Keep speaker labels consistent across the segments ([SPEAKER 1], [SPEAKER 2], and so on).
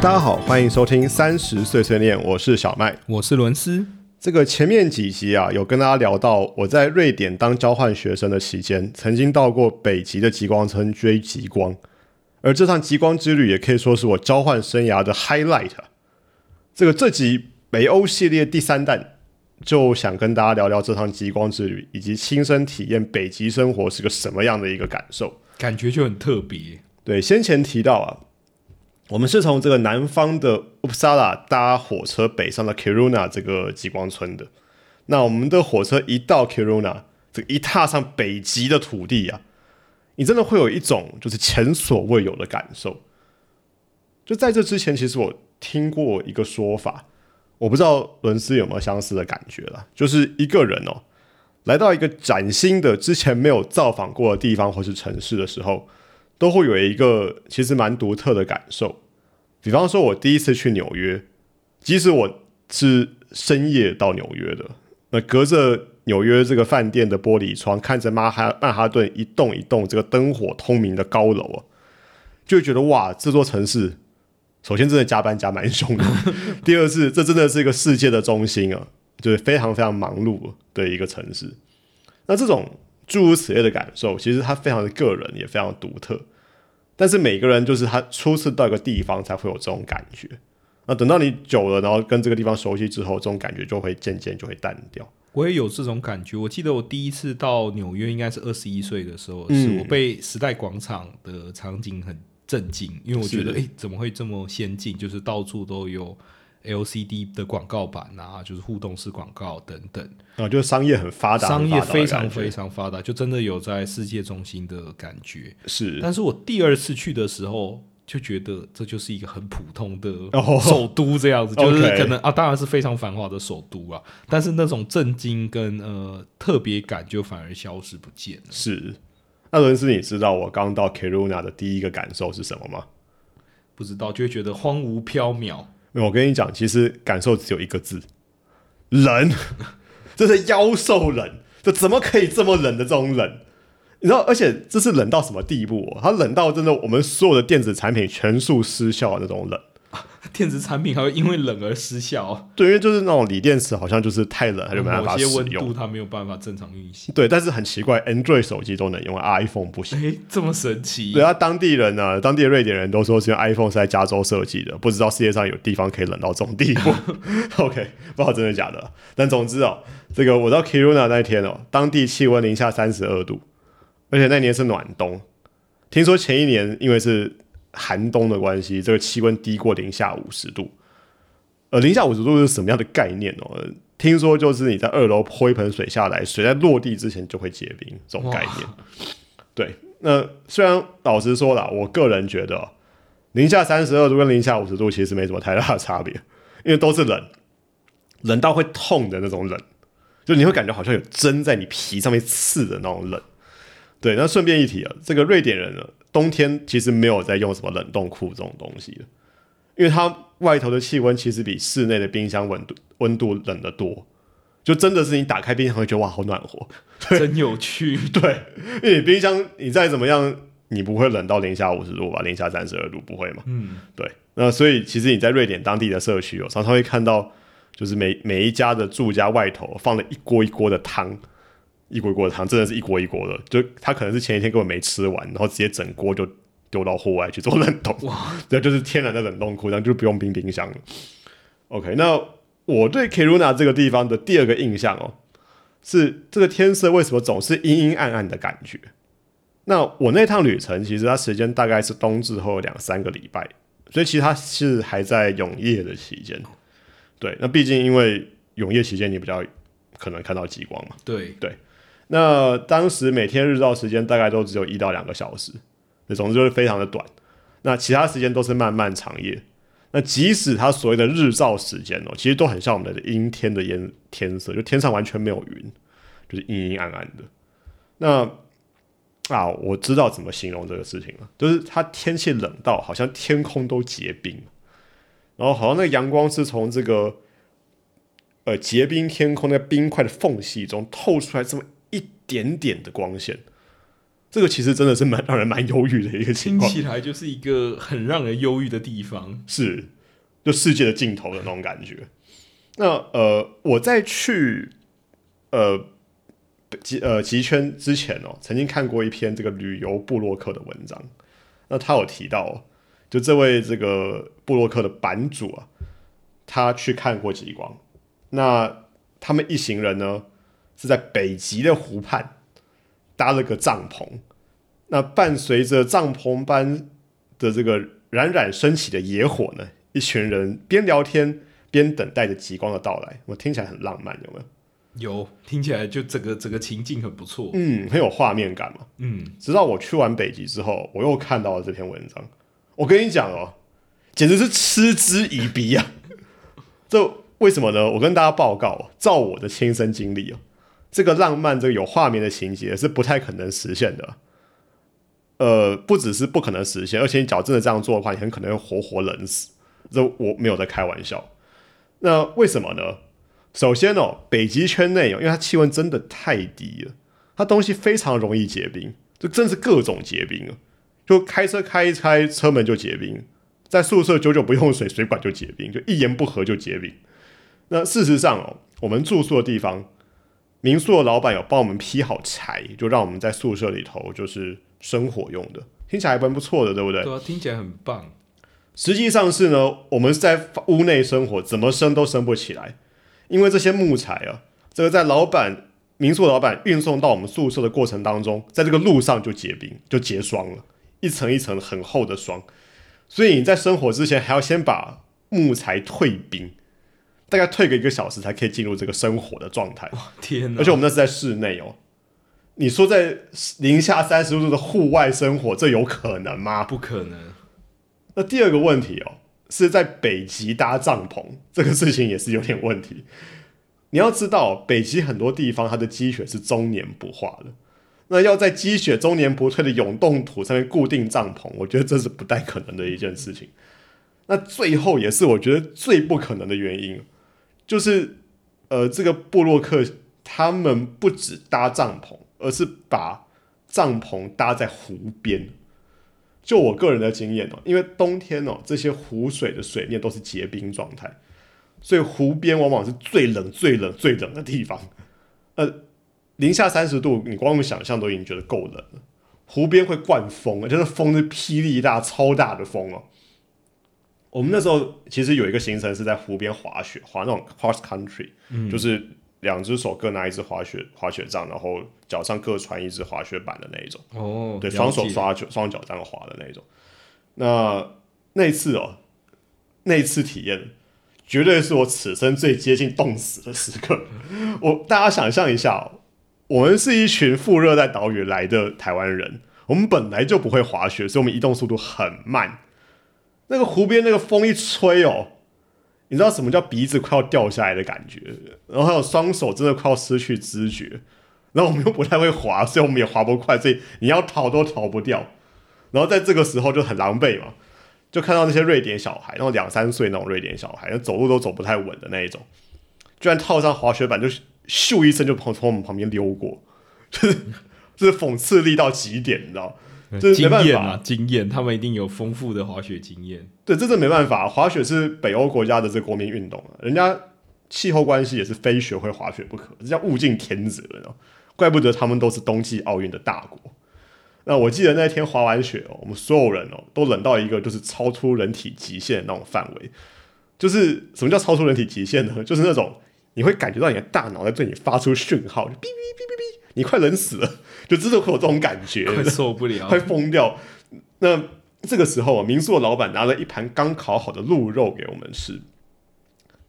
[SPEAKER 1] 大家好，欢迎收听三十岁碎念，我是小麦。
[SPEAKER 2] 我是伦斯。
[SPEAKER 1] 这个前面几集啊，有跟大家聊到我在瑞典当交换学生的期间，曾经到过北极的极光村追极光，而这趟极光之旅也可以说是我交换生涯的 highlight。这个这集北欧系列第三弹，就想跟大家聊聊这趟极光之旅，以及亲身体验北极生活是个什么样的一个感受，
[SPEAKER 2] 感觉就很特别。
[SPEAKER 1] 对，先前提到啊。我们是从这个南方的 Uppsala 搭火车北上的 Kiruna 这个极光村的。那我们的火车一到 Kiruna，这一踏上北极的土地啊，你真的会有一种就是前所未有的感受。就在这之前，其实我听过一个说法，我不知道伦斯有没有相似的感觉了，就是一个人哦，来到一个崭新的、之前没有造访过的地方或是城市的时候。都会有一个其实蛮独特的感受，比方说，我第一次去纽约，即使我是深夜到纽约的，那隔着纽约这个饭店的玻璃窗，看着曼哈曼哈顿一栋一栋这个灯火通明的高楼啊，就觉得哇，这座城市首先真的加班加蛮凶的，第二是这真的是一个世界的中心啊，就是非常非常忙碌的一个城市，那这种。诸如此类的感受，其实它非常的个人，也非常独特。但是每个人就是他初次到一个地方才会有这种感觉。那等到你久了，然后跟这个地方熟悉之后，这种感觉就会渐渐就会淡掉。
[SPEAKER 2] 我也有这种感觉。我记得我第一次到纽约，应该是二十一岁的时候，是我被时代广场的场景很震惊，因为我觉得，哎，怎么会这么先进？就是到处都有。LCD 的广告板啊，就是互动式广告等等
[SPEAKER 1] 啊，就是商业很发达，
[SPEAKER 2] 商业非常非常发达，就真的有在世界中心的感觉。
[SPEAKER 1] 是，
[SPEAKER 2] 但是我第二次去的时候，就觉得这就是一个很普通的首都这样子，就是可能啊，当然是非常繁华的首都啊，但是那种震惊跟呃特别感就反而消失不见了。
[SPEAKER 1] 是，那伦斯，你知道我刚到 Kiruna 的第一个感受是什么吗？
[SPEAKER 2] 不知道，就会觉得荒芜缥缈。
[SPEAKER 1] 我跟你讲，其实感受只有一个字：冷。这是妖兽冷，这怎么可以这么冷的这种冷？你知道，而且这是冷到什么地步？它冷到真的，我们所有的电子产品全数失效的那种冷。
[SPEAKER 2] 电子产品还会因为冷而失效？
[SPEAKER 1] 对，因为就是那种锂电池，好像就是太冷，它就没办法使
[SPEAKER 2] 用，它没有办法正常运行。
[SPEAKER 1] 对，但是很奇怪，Android 手机都能用，iPhone 不行。
[SPEAKER 2] 哎，这么神奇？
[SPEAKER 1] 对啊，当地人呢，当地的瑞典人都说，是因为 iPhone 是在加州设计的，不知道世界上有地方可以冷到这种地步。OK，不知道真的假的。但总之哦，这个我到 Kiruna 那天哦，当地气温零下三十二度，而且那年是暖冬。听说前一年因为是寒冬的关系，这个气温低过零下五十度。呃，零下五十度是什么样的概念哦？听说就是你在二楼泼一盆水下来，水在落地之前就会结冰，这种概念。对，那虽然老实说了，我个人觉得零下三十二度跟零下五十度其实没什么太大的差别，因为都是冷，冷到会痛的那种冷，就你会感觉好像有针在你皮上面刺的那种冷。对，那顺便一提啊，这个瑞典人呢，冬天其实没有在用什么冷冻库这种东西的。因为它外头的气温其实比室内的冰箱温度温度冷得多，就真的是你打开冰箱会觉得哇好暖和，
[SPEAKER 2] 真有趣。
[SPEAKER 1] 对，因为你冰箱你再怎么样，你不会冷到零下五十度吧？零下三十二度不会嘛？嗯，对。那所以其实你在瑞典当地的社区哦，常常会看到，就是每每一家的住家外头放了一锅一锅的汤，一锅一锅的汤，真的是一锅一锅的，就他可能是前一天根本没吃完，然后直接整锅就。丢到户外去做冷冻，哇，这就是天然的冷冻库，然后就不用冰冰箱了。OK，那我对 Kiruna 这个地方的第二个印象哦，是这个天色为什么总是阴阴暗暗的感觉？那我那趟旅程其实它时间大概是冬至后两三个礼拜，所以其实它是还在永夜的期间。对，那毕竟因为永夜期间你比较可能看到极光嘛。
[SPEAKER 2] 对
[SPEAKER 1] 对，那当时每天日照时间大概都只有一到两个小时。那总之就是非常的短，那其他时间都是漫漫长夜。那即使它所谓的日照时间哦，其实都很像我们的阴天的颜天色，就天上完全没有云，就是阴阴暗暗的。那啊，我知道怎么形容这个事情了，就是它天气冷到好像天空都结冰，然后好像那个阳光是从这个呃结冰天空那冰块的缝隙中透出来这么点点的光线。这个其实真的是蛮让人蛮忧郁的一个情况，
[SPEAKER 2] 听起来就是一个很让人忧郁的地方。
[SPEAKER 1] 是就世界的尽头的那种感觉。那呃，我在去呃极呃极圈之前哦，曾经看过一篇这个旅游布洛克的文章，那他有提到哦，就这位这个布洛克的版主啊，他去看过极光，那他们一行人呢是在北极的湖畔搭了个帐篷，那伴随着帐篷般的这个冉冉升起的野火呢，一群人边聊天边等待着极光的到来，我听起来很浪漫，有没有？
[SPEAKER 2] 有听起来就整个整个情境很不错。
[SPEAKER 1] 嗯，很有画面感嘛。
[SPEAKER 2] 嗯，
[SPEAKER 1] 直到我去完北极之后，我又看到了这篇文章。我跟你讲哦，简直是嗤之以鼻啊！这为什么呢？我跟大家报告哦，照我的亲身经历哦，这个浪漫、这个有画面的情节是不太可能实现的。呃，不只是不可能实现，而且你只要真的这样做的话，你很可能会活活冷死。这我没有在开玩笑。那为什么呢？首先哦，北极圈内，因为它气温真的太低了，它东西非常容易结冰，就真是各种结冰啊！就开车开一开，车门就结冰；在宿舍久久不用水，水管就结冰，就一言不合就结冰。那事实上哦，我们住宿的地方，民宿的老板有帮我们劈好柴，就让我们在宿舍里头就是生火用的，听起来还蛮不错的，对不对？
[SPEAKER 2] 对啊，听起来很棒。
[SPEAKER 1] 实际上是呢，我们是在屋内生火，怎么生都生不起来，因为这些木材啊，这个在老板民宿老板运送到我们宿舍的过程当中，在这个路上就结冰，就结霜了，一层一层很厚的霜，所以你在生火之前还要先把木材退冰，大概退个一个小时才可以进入这个生火的状态。
[SPEAKER 2] 天哪！
[SPEAKER 1] 而且我们那是在室内哦，你说在零下三十度的户外生火，这有可能吗？
[SPEAKER 2] 不可能。
[SPEAKER 1] 那第二个问题哦，是在北极搭帐篷 这个事情也是有点问题。你要知道，北极很多地方它的积雪是终年不化的，那要在积雪终年不退的永冻土上面固定帐篷，我觉得这是不太可能的一件事情。那最后也是我觉得最不可能的原因，就是呃，这个布洛克他们不止搭帐篷，而是把帐篷搭在湖边。就我个人的经验哦，因为冬天哦，这些湖水的水面都是结冰状态，所以湖边往往是最冷、最冷、最冷的地方。呃，零下三十度，你光用想象都已经觉得够冷了。湖边会灌风，就是风是霹雳大、超大的风哦。我们那时候其实有一个行程是在湖边滑雪，滑那种 cross country，、就是两只手各拿一只滑雪滑雪杖，然后脚上各穿一只滑雪板的那一种。
[SPEAKER 2] 哦，
[SPEAKER 1] 对，
[SPEAKER 2] 了
[SPEAKER 1] 双手
[SPEAKER 2] 解
[SPEAKER 1] 刷就双脚这样滑的那种。那那次哦，那次体验绝对是我此生最接近冻死的时刻。我大家想象一下、哦，我们是一群副热带岛屿来的台湾人，我们本来就不会滑雪，所以我们移动速度很慢。那个湖边那个风一吹哦，你知道什么叫鼻子快要掉下来的感觉，然后还有双手真的快要失去知觉。然后我们又不太会滑，所以我们也滑不快，所以你要逃都逃不掉。然后在这个时候就很狼狈嘛，就看到那些瑞典小孩，然后两三岁那种瑞典小孩，走路都走不太稳的那一种，居然套上滑雪板就咻一声就从从我们旁边溜过，就是就是讽刺力到极点，你知道？这是没办法
[SPEAKER 2] 验啊，经验，他们一定有丰富的滑雪经验。
[SPEAKER 1] 对，这真没办法，滑雪是北欧国家的这国民运动啊，人家气候关系也是非学会滑雪不可，这叫物竞天择？怪不得他们都是冬季奥运的大国。那我记得那天滑完雪哦，我们所有人哦都冷到一个就是超出人体极限的那种范围。就是什么叫超出人体极限呢？就是那种你会感觉到你的大脑在对你发出讯号，就哔哔哔哔哔，你快冷死了，就真的会有这种感觉。
[SPEAKER 2] 快受不了
[SPEAKER 1] 快，疯掉。那这个时候啊，民宿的老板拿了一盘刚烤好的鹿肉给我们吃，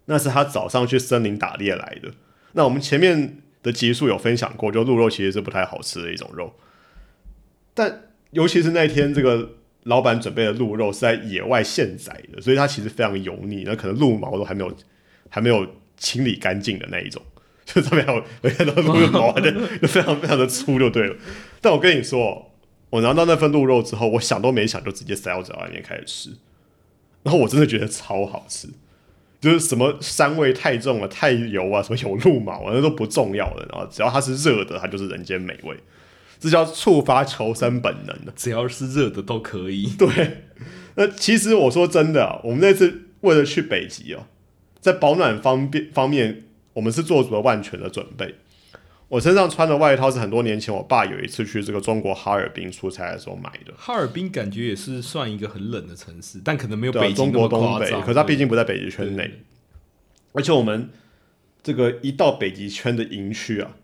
[SPEAKER 1] 那是他早上去森林打猎来的。那我们前面的集数有分享过，就鹿肉其实是不太好吃的一种肉，但尤其是那天这个老板准备的鹿肉是在野外现宰的，所以它其实非常油腻，那可能鹿毛都还没有还没有清理干净的那一种，就上面还有有看到鹿毛还在就非常非常的粗就对了。但我跟你说，我拿到那份鹿肉之后，我想都没想就直接塞到嘴巴里面开始吃，然后我真的觉得超好吃，就是什么膻味太重了、太油啊，什么有鹿毛啊，那都不重要了，然后只要它是热的，它就是人间美味。这叫触发求生本能的。
[SPEAKER 2] 只要是热的都可以。
[SPEAKER 1] 对，那其实我说真的啊，我们那次为了去北极哦，在保暖方便方面，我们是做足了万全的准备。我身上穿的外套是很多年前我爸有一次去这个中国哈尔滨出差的时候买的。
[SPEAKER 2] 哈尔滨感觉也是算一个很冷的城市，但可能没有北
[SPEAKER 1] 中国东北。可是它毕竟不在北极圈内。而且我们这个一到北极圈的营区啊，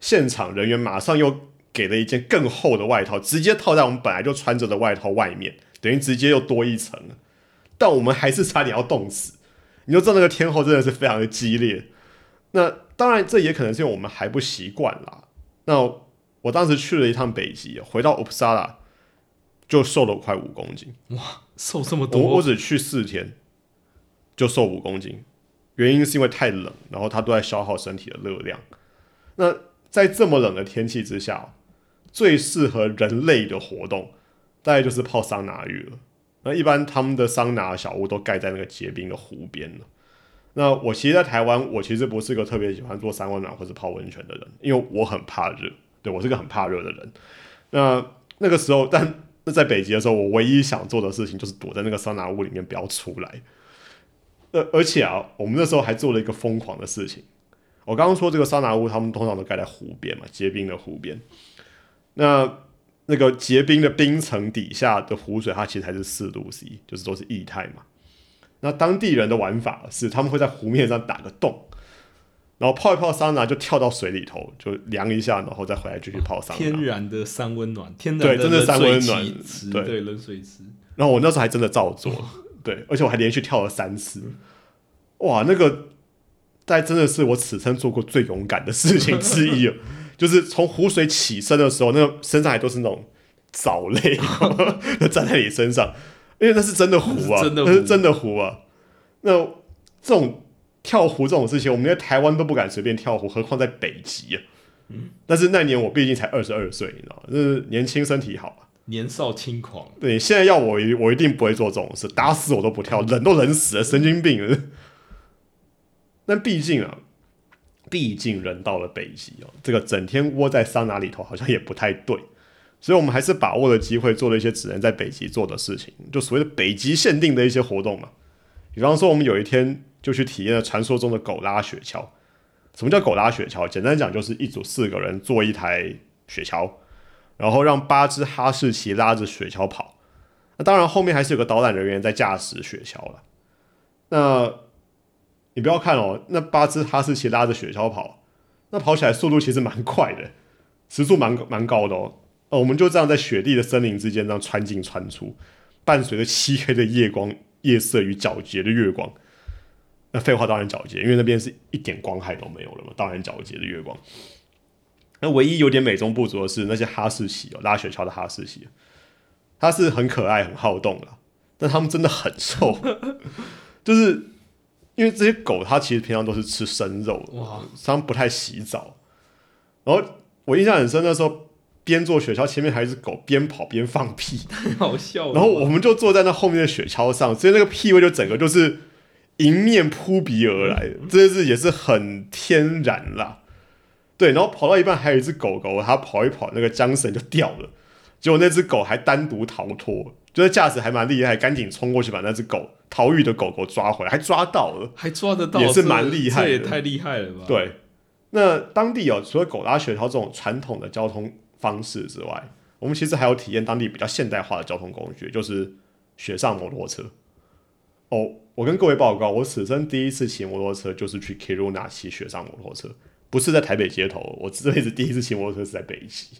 [SPEAKER 1] 现场人员马上又给了一件更厚的外套，直接套在我们本来就穿着的外套外面，等于直接又多一层了。但我们还是差点要冻死，你就知道那个天候真的是非常的激烈。那当然，这也可能是因为我们还不习惯啦。那我当时去了一趟北极，回到 Uppsala 就瘦了快五公斤。
[SPEAKER 2] 哇瘦这么
[SPEAKER 1] 我我，只去四天就瘦五公斤，原因是因为太冷，然后它都在消耗身体的热量。那在这么冷的天气之下，最适合人类的活动大概就是泡桑拿浴了。那一般他们的桑拿小屋都盖在那个结冰的湖边了。那我其实，在台湾，我其实不是个特别喜欢做三温暖或是泡温泉的人，因为我很怕热，对我是个很怕热的人。那那个时候，但那在北极的时候，我唯一想做的事情就是躲在那个桑拿屋里面不要出来。呃，而且啊，我们那时候还做了一个疯狂的事情。我刚刚说这个桑拿屋，他们通常都盖在湖边嘛，结冰的湖边。那那个结冰的冰层底下的湖水，它其实还是四度 C，就是都是液态嘛。那当地人的玩法是，他们会在湖面上打个洞，然后泡一泡桑拿，就跳到水里头，就凉一下，然后再回来继续泡桑拿。
[SPEAKER 2] 天然的三温暖，天然
[SPEAKER 1] 对真的三温暖
[SPEAKER 2] 池，
[SPEAKER 1] 对
[SPEAKER 2] 对冷水池。
[SPEAKER 1] 然后我那时候还真的照做，对，而且我还连续跳了三次，哇，那个在真的是我此生做过最勇敢的事情之一了。就是从湖水起身的时候，那个身上还都是那种藻类就站 在你身上，因为那是真的湖啊，
[SPEAKER 2] 那是真的湖
[SPEAKER 1] 那是真的湖啊。那这种跳湖这种事情，我们在台湾都不敢随便跳湖，何况在北极啊。但是那年我毕竟才二十二岁，你知道吗？就是年轻身体好啊。
[SPEAKER 2] 年少轻狂，
[SPEAKER 1] 对，现在要我一，我一定不会做这种事，打死我都不跳，冷都冷死了，神经病了。但毕竟啊，毕竟人到了北极哦，这个整天窝在桑拿里头好像也不太对，所以我们还是把握了机会，做了一些只能在北极做的事情，就所谓的北极限定的一些活动嘛。比方说，我们有一天就去体验了传说中的狗拉雪橇。什么叫狗拉雪橇？简单讲就是一组四个人坐一台雪橇，然后让八只哈士奇拉着雪橇跑。那当然，后面还是有个导览人员在驾驶雪橇了。那你不要看哦，那八只哈士奇拉着雪橇跑，那跑起来速度其实蛮快的，时速蛮蛮高的哦。呃，我们就这样在雪地的森林之间这样穿进穿出，伴随着漆黑的夜光、夜色与皎洁的月光。那废话当然皎洁，因为那边是一点光害都没有了嘛，当然皎洁的月光。那唯一有点美中不足的是那些哈士奇哦，拉雪橇的哈士奇，它是很可爱、很好动的，但它们真的很瘦，就是因为这些狗它其实平常都是吃生肉的，
[SPEAKER 2] 哇，
[SPEAKER 1] 它们不太洗澡。然后我印象很深，那时候边坐雪橇前面还有一只狗边跑边放屁，
[SPEAKER 2] 太 好笑了。
[SPEAKER 1] 然后我们就坐在那后面的雪橇上，所以那个屁味就整个就是迎面扑鼻而来，真的是也是很天然啦。对，然后跑到一半，还有一只狗狗，它跑一跑，那个缰绳就掉了，结果那只狗还单独逃脱，就是驾驶还蛮厉害，赶紧冲过去把那只狗逃狱的狗狗抓回来，还抓到了。
[SPEAKER 2] 还抓得到，
[SPEAKER 1] 也是蛮厉害的
[SPEAKER 2] 这也太厉害了吧？，
[SPEAKER 1] 对，那当地哦，除了狗拉雪橇这种传统的交通方式之外，我们其实还有体验当地比较现代化的交通工具，就是雪上摩托车。哦，我跟各位报告，我此生第一次骑摩托车就是去 Kiruna 骑雪上摩托车，不是在台北街头，我这辈子第一次骑摩托车是在北极。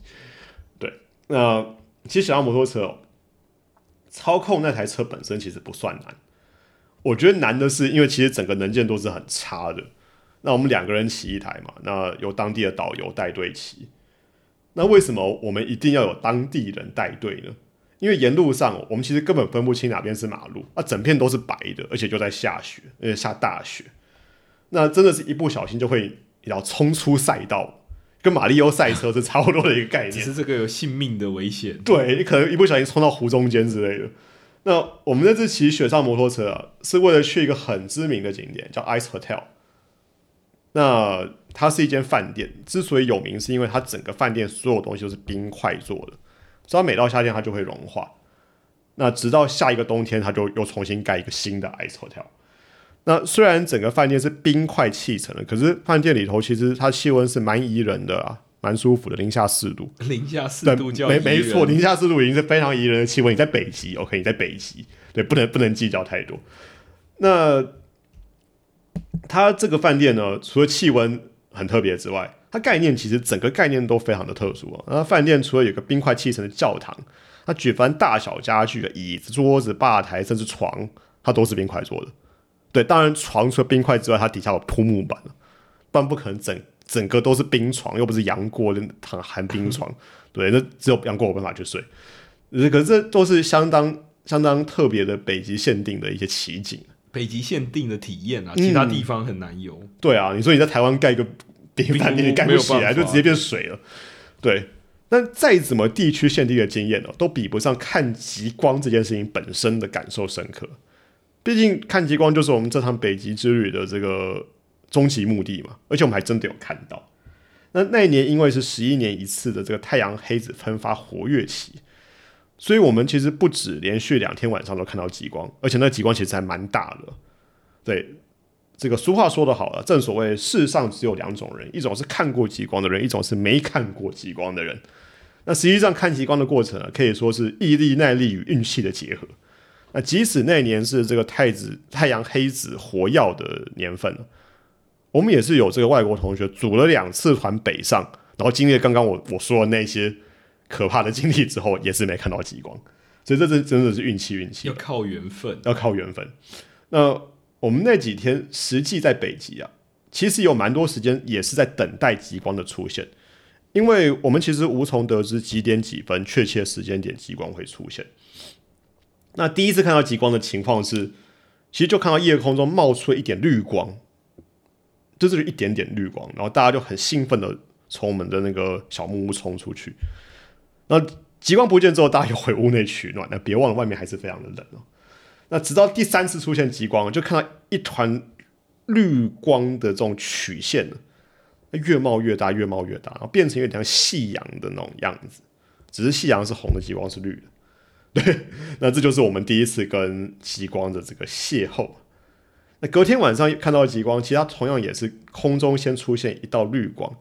[SPEAKER 1] 对，那骑雪上摩托车哦，操控那台车本身其实不算难，我觉得难的是因为其实整个能见度是很差的。那我们两个人骑一台嘛，那由当地的导游带队骑。那为什么我们一定要有当地人带队呢？因为沿路上我们其实根本分不清哪边是马路，啊，整片都是白的，而且就在下雪，而且下大雪。那真的是一不小心就会要冲出赛道，跟马里奥赛车是差不多的一个概念。
[SPEAKER 2] 只是这个有性命的危险。
[SPEAKER 1] 对你可能一不小心冲到湖中间之类的。那我们那次骑雪上摩托车啊，是为了去一个很知名的景点，叫 Ice Hotel。那它是一间饭店，之所以有名，是因为它整个饭店所有东西都是冰块做的，所以它每到夏天它就会融化。那直到下一个冬天，它就又重新盖一个新的 ice hotel。那虽然整个饭店是冰块砌成的，可是饭店里头其实它气温是蛮宜人的啊，蛮舒服的，零下四度。
[SPEAKER 2] 零下四，度叫
[SPEAKER 1] 没没错，零下四度已经是非常宜人的气温。你在北极，OK，你在北极，对，不能不能计较太多。那它这个饭店呢，除了气温很特别之外，它概念其实整个概念都非常的特殊啊。那饭店除了有个冰块砌成的教堂，它举凡大小家具、椅子、桌子、吧台，甚至床，它都是冰块做的。对，当然床除了冰块之外，它底下有铺木板不然不可能整整个都是冰床，又不是杨过的躺寒冰床。对，那只有杨过有办法去睡。呃可是这都是相当相当特别的北极限定的一些奇景。
[SPEAKER 2] 北极限定的体验啊，
[SPEAKER 1] 嗯
[SPEAKER 2] 其他地方很难有。
[SPEAKER 1] 对啊，你说你在台湾盖一个冰
[SPEAKER 2] 冰
[SPEAKER 1] 饭店，你盖不起来，就直接变水了。对，但再怎么地区限定的经验呢，都比不上看极光这件事情本身的感受深刻。毕竟看极光就是我们这趟北极之旅的这个终极目的嘛，而且我们还真的有看到。那那一年因为是十一年一次的这个太阳黑子喷发活跃期，所以我们其实不止连续两天晚上都看到极光，而且那极光其实还蛮大的。对，这个俗话说得好了，正所谓世上只有两种人，一种是看过极光的人，一种是没看过极光的人。那实际上看极光的过程啊，可以说是毅力、耐力与运气的结合。那即使那年是这个太子太阳黑子活耀的年份，我们也是有这个外国同学组了两次团北上，然后经历了刚刚我我说的那些可怕的经历之后，也是没看到极光。所以这真真的是运气，运气
[SPEAKER 2] 要靠缘分。
[SPEAKER 1] 要靠缘分。那我们那几天实际在北极啊，其实有蛮多时间也是在等待极光的出现，因为我们其实无从得知几点几分确切时间点极光会出现。那第一次看到极光的情况是，其实就看到夜空中冒出了一点绿光，就是一点点绿光，然后大家就很兴奋的从我们的那个小木屋冲出去。那极光不见之后，大家又回屋内取暖。那别忘了，外面还是非常的冷哦。那直到第三次出现极光，就看到一团绿光的这种曲线，越冒越大，越冒越大，然后变成有点像夕阳的那种样子。只是夕阳是红的，极光是绿的。对，那这就是我们第一次跟极光的这个邂逅。那隔天晚上看到极光，其实它同样也是空中先出现一道绿光，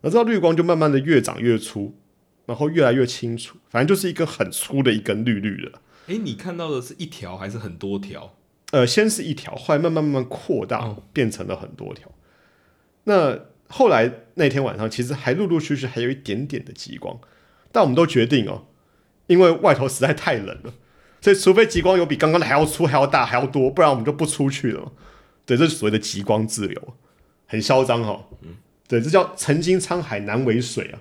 [SPEAKER 1] 那这道绿光就慢慢的越长越粗，然后越来越清楚，反正就是一根很粗的一根绿绿的。
[SPEAKER 2] 哎、你看到的是一条还是很多条？
[SPEAKER 1] 呃，先是一条，后来慢慢慢慢扩大，
[SPEAKER 2] 哦
[SPEAKER 1] 变成了很多条。那后来那天晚上，其实还陆陆续续还有一点点的极光，但我们都决定哦，因为外头实在太冷了，所以除非极光有比刚刚的还要粗、还要大、还要多，不然我们就不出去了嘛。对，这是所谓的极光自由，很嚣张哈、哦。对，这叫曾经沧海难为水啊。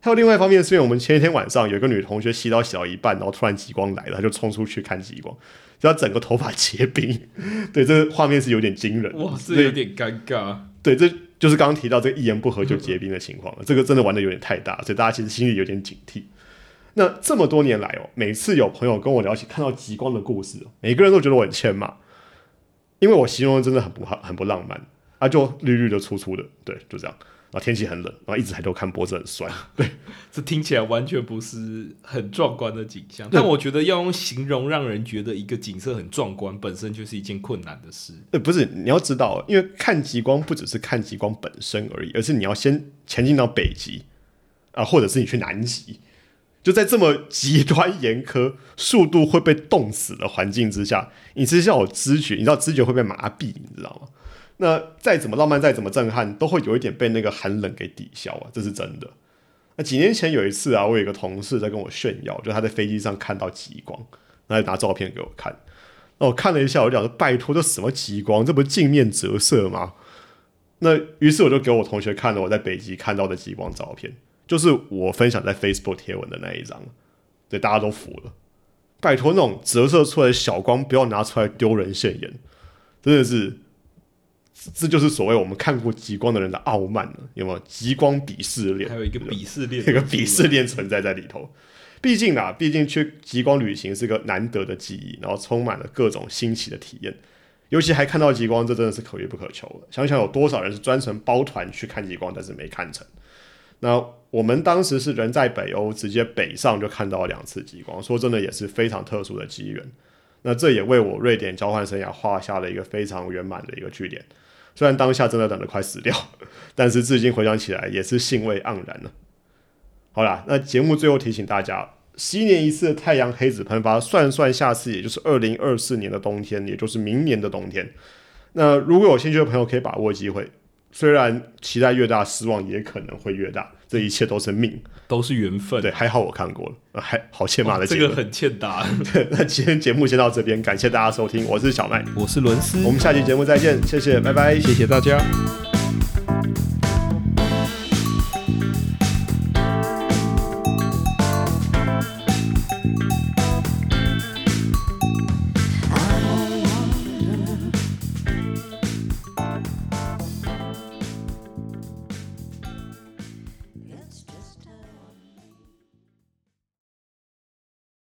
[SPEAKER 1] 还有另外一方面，是因为我们前一天晚上有一个女同学洗澡洗到一半，然后突然极光来了，她就冲出去看极光，就她整个头发结冰。对，这个画面是有点惊人。
[SPEAKER 2] 哇，
[SPEAKER 1] 所以
[SPEAKER 2] 这有点尴尬。
[SPEAKER 1] 对，这就是刚刚提到这个一言不合就结冰的情况了。这个真的玩的有点太大，所以大家其实心里有点警惕。那这么多年来哦，每次有朋友跟我聊起看到极光的故事哦，每个人都觉得我很欠骂，因为我形容的真的很不好，很不浪漫啊，就绿绿的、粗粗的，对，就这样。然后天气很冷，然后一直抬头看，脖子很酸。
[SPEAKER 2] 对这听起来完全不是很壮观的景象，但我觉得要用形容让人觉得一个景色很壮观，本身就是一件困难的事。
[SPEAKER 1] 呃，不是，你要知道，因为看极光不只是看极光本身而已，而是你要先前进到北极啊、或者是你去南极，就在这么极端严苛、速度会被冻死的环境之下，你其实要有知觉，你知道知觉会被麻痹，你知道吗？那再怎么浪漫，再怎么震撼，都会有一点被那个寒冷给抵消啊，这是真的。那几年前有一次啊，我有一个同事在跟我炫耀，就他在飞机上看到极光，然后拿照片给我看。那我看了一下，我就讲说：“拜托，这什么极光？这不是镜面折射吗？”那于是我就给我同学看了我在北极看到的极光照片，就是我分享在 Facebook 贴文的那一张，对，大家都服了。拜托，那种折射出来的小光不要拿出来丢人现眼，真的是，这这就是所谓我们看过极光的人的傲慢了，有没有？极光鄙视链，
[SPEAKER 2] 还有一个鄙视链，
[SPEAKER 1] 这个鄙视链存在在里头。毕竟啊，毕竟去极光旅行是个难得的记忆，然后充满了各种新奇的体验。尤其还看到极光，这真的是可遇不可求了。想想有多少人是专程包团去看极光，但是没看成。那我们当时是人在北欧，直接北上就看到了两次极光，说真的也是非常特殊的机缘。那这也为我瑞典交换生涯画下了一个非常圆满的一个句点。虽然当下真的等得快死掉，但是至今回想起来也是兴味盎然呢。好啦，那节目最后提醒大家，十年一次的太阳黑子喷发，算算下次也就是二零二四年的冬天，也就是明年的冬天。那如果有兴趣的朋友，可以把握机会。虽然期待越大，失望也可能会越大，这一切都是命，
[SPEAKER 2] 都是缘分。
[SPEAKER 1] 对，还好我看过了，还好欠骂的
[SPEAKER 2] 这个很欠打。
[SPEAKER 1] 对，那今天节目先到这边，感谢大家收听，我是小麦，
[SPEAKER 2] 我是伦斯，
[SPEAKER 1] 我们下期节目再见，谢谢，拜拜，
[SPEAKER 2] 谢谢大家。